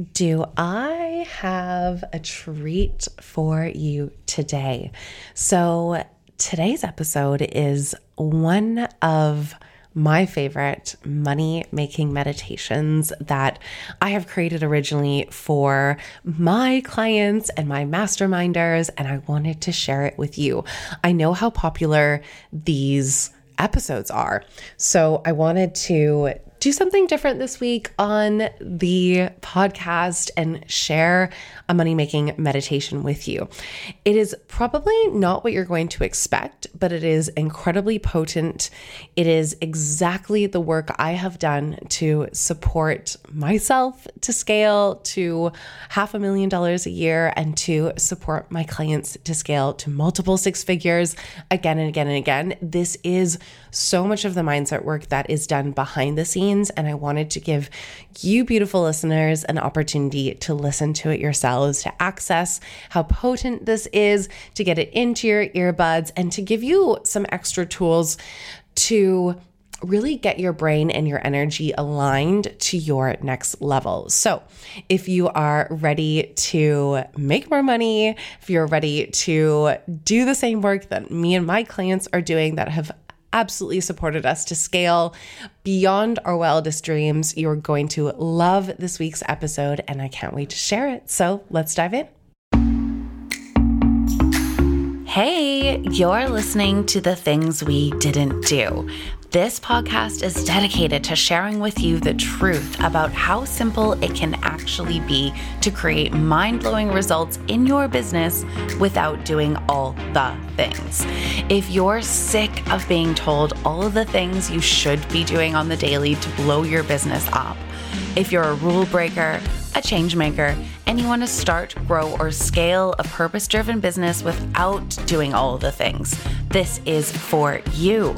do I have a treat for you today? So, today's episode is one of my favorite money making meditations that I have created originally for my clients and my masterminders, and I wanted to share it with you. I know how popular these episodes are. So I wanted to do something different this week on the podcast and share a money making meditation with you. It is probably not what you're going to expect, but it is incredibly potent. It is exactly the work I have done to support myself to scale to half a million dollars a year and to support my clients to scale to multiple six figures again and again and again. This is so much of the mindset work that is done behind the scenes. And I wanted to give you, beautiful listeners, an opportunity to listen to it yourselves, to access how potent this is, to get it into your earbuds, and to give you some extra tools to really get your brain and your energy aligned to your next level. So, if you are ready to make more money, if you're ready to do the same work that me and my clients are doing that have absolutely supported us to scale beyond our wildest dreams. You're going to love this week's episode, and I can't wait to share it. So let's dive in. Hey, you're listening to the things we didn't do. This podcast is dedicated to sharing with you the truth about how simple it can actually be to create mind blowing results in your business without doing all the things. If you're sick of being told all of the things you should be doing on the daily to blow your business up, if you're a rule breaker, a changemaker, and you want to start, grow, or scale a purpose driven business without doing all the things, this is for you.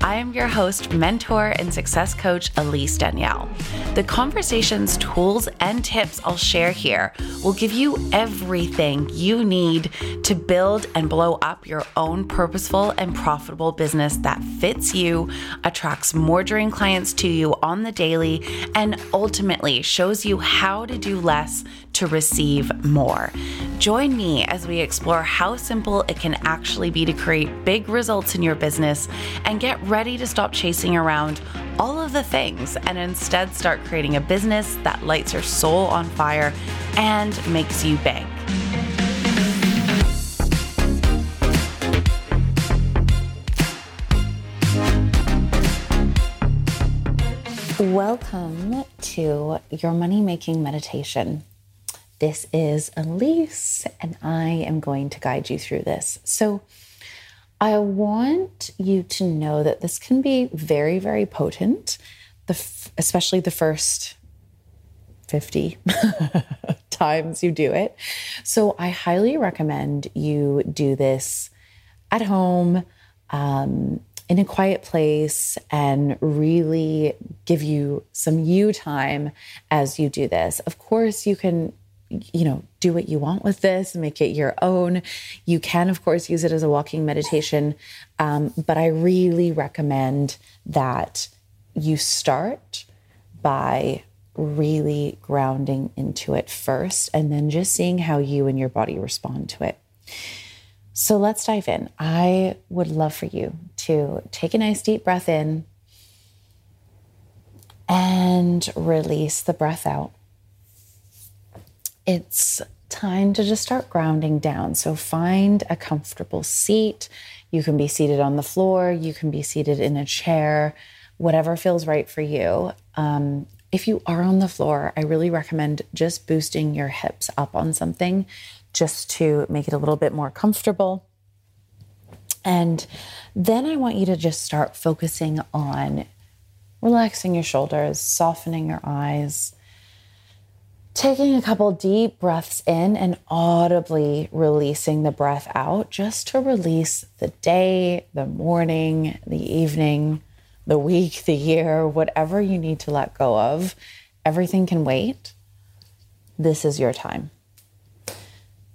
I am your host, mentor, and success coach, Elise Danielle. The conversations, tools, and tips I'll share here will give you everything you need to build and blow up your own purposeful and profitable business that fits you, attracts more dream clients to you on the daily, and ultimately shows you how to do less to receive more. Join me as we explore how simple it can actually be to create big results in your business and get ready to stop chasing around all of the things and instead start creating a business that lights your soul on fire and makes you big. Welcome to your money making meditation. This is Elise, and I am going to guide you through this. So, I want you to know that this can be very, very potent, the f- especially the first 50 times you do it. So, I highly recommend you do this at home. Um, in a quiet place and really give you some you time as you do this. Of course, you can you know, do what you want with this, make it your own. You can, of course, use it as a walking meditation. Um, but I really recommend that you start by really grounding into it first and then just seeing how you and your body respond to it. So let's dive in. I would love for you to take a nice deep breath in and release the breath out it's time to just start grounding down. So find a comfortable seat. You can be seated on the floor, you can be seated in a chair, whatever feels right for you. Um, if you are on the floor, I really recommend just boosting your hips up on something just to make it a little bit more comfortable. And then I want you to just start focusing on relaxing your shoulders, softening your eyes, Taking a couple deep breaths in and audibly releasing the breath out just to release the day, the morning, the evening, the week, the year, whatever you need to let go of. Everything can wait. This is your time.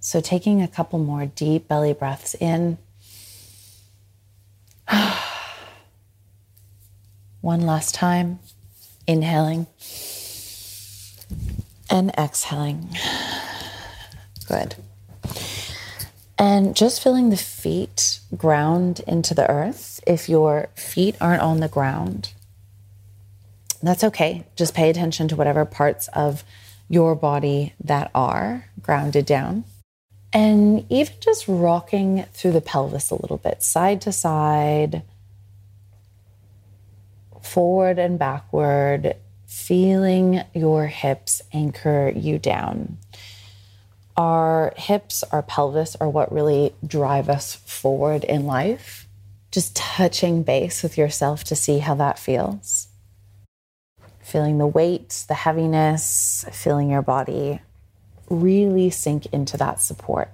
So, taking a couple more deep belly breaths in. One last time, inhaling And exhaling. Good. And just feeling the feet ground into the earth. If your feet aren't on the ground, that's okay. Just pay attention to whatever parts of your body that are grounded down. And even just rocking through the pelvis a little bit, side to side, forward and backward, feeling your hips anchor you down. Our hips, our pelvis are what really drive us forward in life. Just touching base with yourself to see how that feels. Feeling the weight, the heaviness, feeling your body really sink into that support.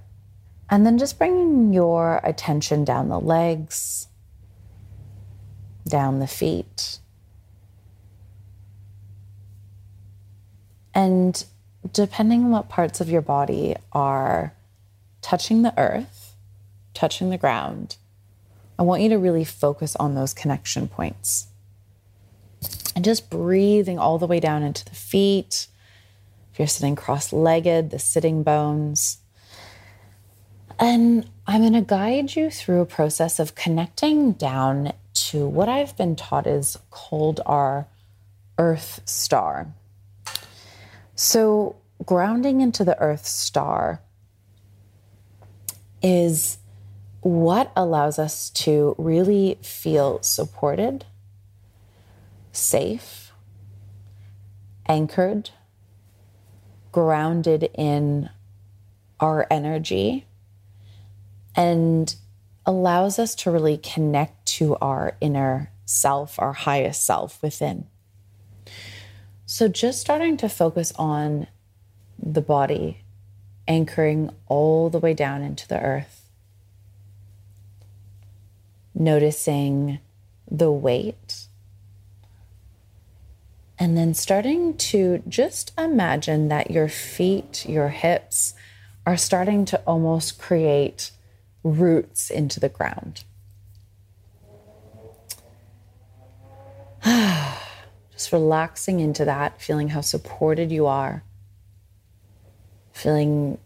And then just bringing your attention down the legs, down the feet, And depending on what parts of your body are touching the earth, touching the ground, I want you to really focus on those connection points. And just breathing all the way down into the feet. If you're sitting cross legged, the sitting bones. And I'm going to guide you through a process of connecting down to what I've been taught is called our Earth Star. So, grounding into the Earth star is what allows us to really feel supported, safe, anchored, grounded in our energy, and allows us to really connect to our inner self, our highest self within. So, just starting to focus on the body, anchoring all the way down into the earth, noticing the weight, and then starting to just imagine that your feet, your hips are starting to almost create roots into the ground. Just relaxing into that, feeling how supported you are, feeling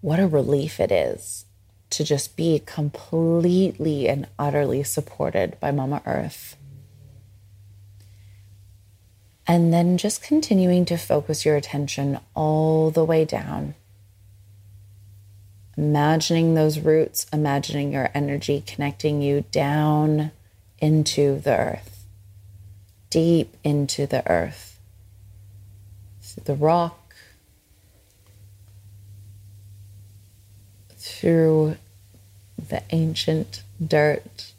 what a relief it is to just be completely and utterly supported by Mama Earth. And then just continuing to focus your attention all the way down. Imagining those roots, imagining your energy connecting you down into the earth deep into the earth, through the rock, through the ancient dirt,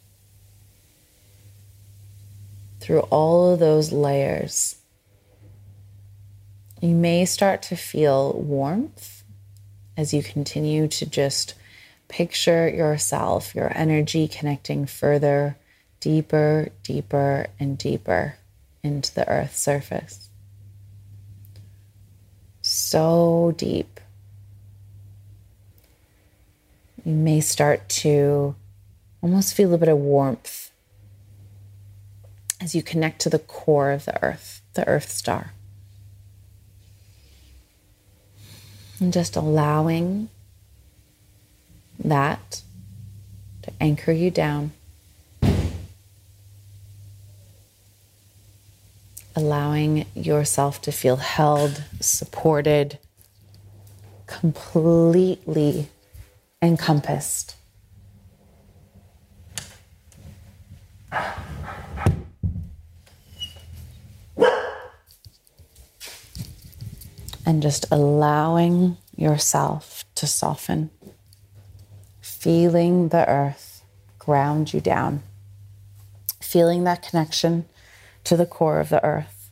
through all of those layers. You may start to feel warmth as you continue to just picture yourself, your energy connecting further, deeper, deeper, and deeper into the earth's surface. So deep. You may start to almost feel a bit of warmth as you connect to the core of the earth, the earth star. And just allowing that to anchor you down. allowing yourself to feel held, supported, completely encompassed. And just allowing yourself to soften, feeling the earth ground you down, feeling that connection to the core of the earth.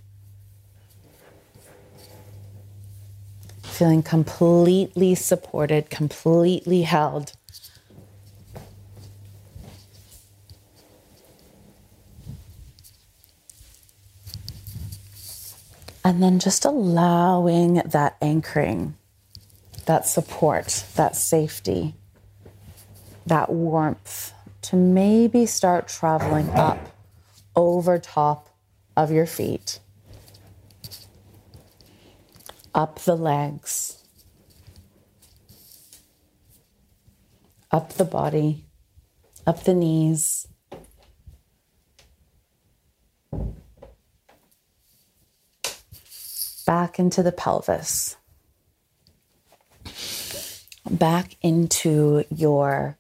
Feeling completely supported, completely held. And then just allowing that anchoring, that support, that safety, that warmth to maybe start traveling up over top of your feet up the legs, up the body, up the knees. Back into the pelvis, back into your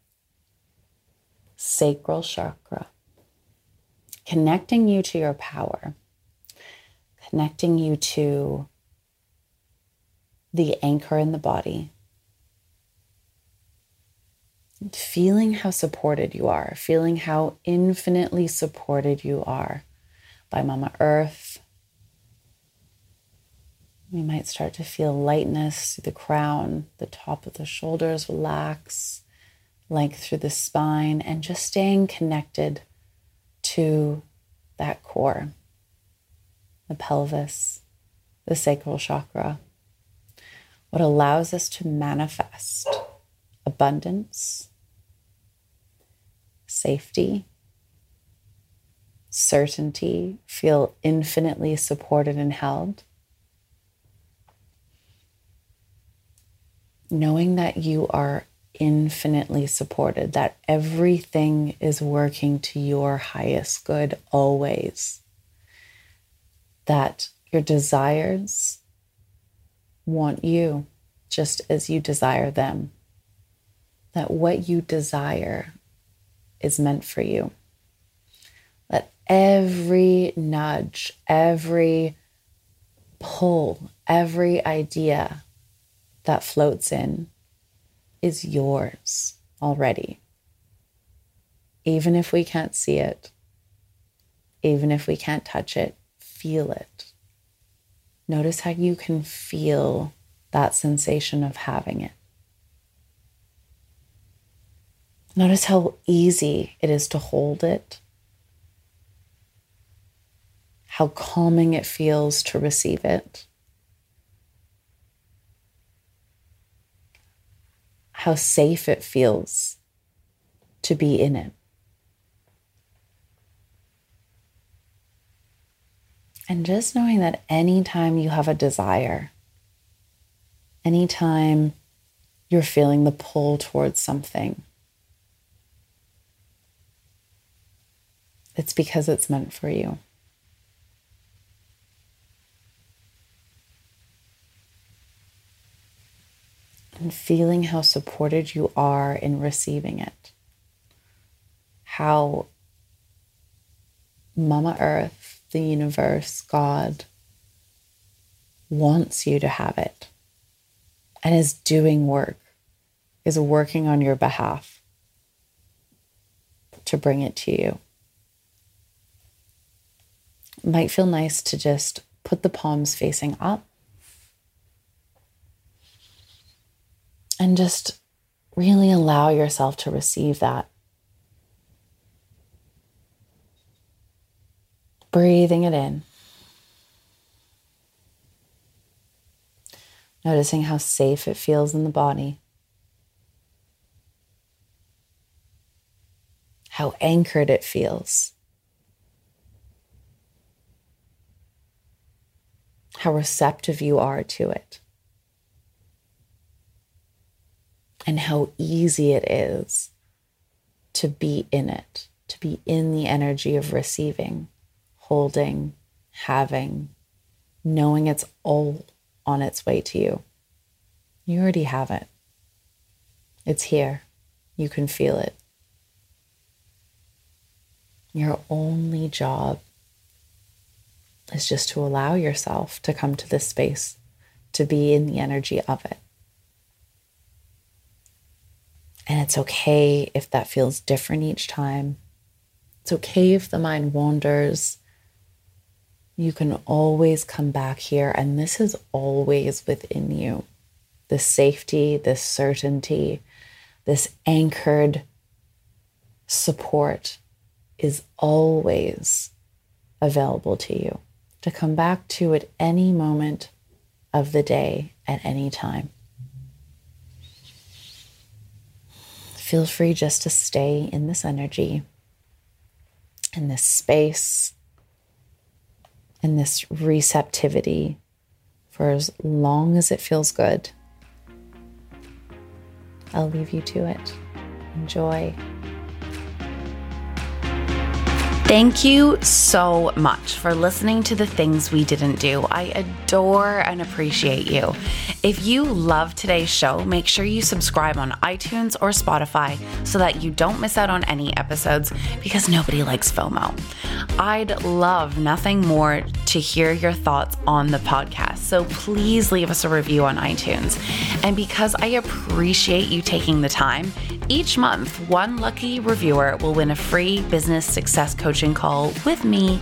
sacral chakra, connecting you to your power, connecting you to the anchor in the body. Feeling how supported you are, feeling how infinitely supported you are by Mama Earth. We might start to feel lightness through the crown, the top of the shoulders relax, length through the spine, and just staying connected to that core, the pelvis, the sacral chakra what allows us to manifest abundance, safety, certainty, feel infinitely supported and held. Knowing that you are infinitely supported, that everything is working to your highest good always, that your desires want you just as you desire them. That what you desire is meant for you. Let every nudge, every pull, every idea that floats in is yours already. Even if we can't see it, even if we can't touch it, feel it. Notice how you can feel that sensation of having it. Notice how easy it is to hold it, how calming it feels to receive it, how safe it feels to be in it. And just knowing that anytime you have a desire, anytime you're feeling the pull towards something, it's because it's meant for you. And feeling how supported you are in receiving it. How Mama Earth the universe, God, wants you to have it and is doing work, is working on your behalf to bring it to you. It might feel nice to just put the palms facing up and just really allow yourself to receive that breathing it in. Noticing how safe it feels in the body. How anchored it feels. How receptive you are to it. And how easy it is to be in it, to be in the energy of receiving holding, having, knowing it's all on its way to you. You already have it. It's here. You can feel it. Your only job is just to allow yourself to come to this space, to be in the energy of it. And it's okay if that feels different each time. It's okay if the mind wanders you can always come back here, and this is always within you. This safety, this certainty, this anchored support is always available to you to come back to at any moment of the day at any time. Feel free just to stay in this energy, in this space, in this receptivity for as long as it feels good. I'll leave you to it. Enjoy. Thank you so much for listening to the things we didn't do. I adore and appreciate you. If you love today's show, make sure you subscribe on iTunes or Spotify so that you don't miss out on any episodes because nobody likes FOMO. I'd love nothing more to hear your thoughts on the podcast, so please leave us a review on iTunes. And because I appreciate you taking the time, each month, one lucky reviewer will win a free business success coaching call with me.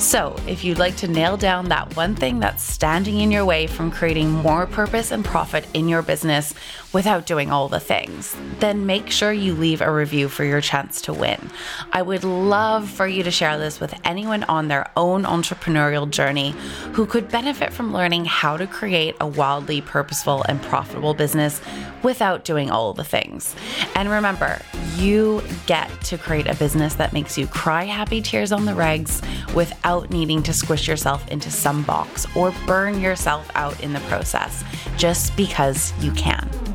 So, if you'd like to nail down that one thing that's standing in your way from creating more purpose and profit in your business without doing all the things, then make sure you leave a review for your chance to win. I would love for you to share this with anyone on their own entrepreneurial journey who could benefit from learning how to create a wildly purposeful and profitable business without doing all the things. And remember, you get to create a business that makes you cry happy tears on the regs without needing to squish yourself into some box or burn yourself out in the process just because you can.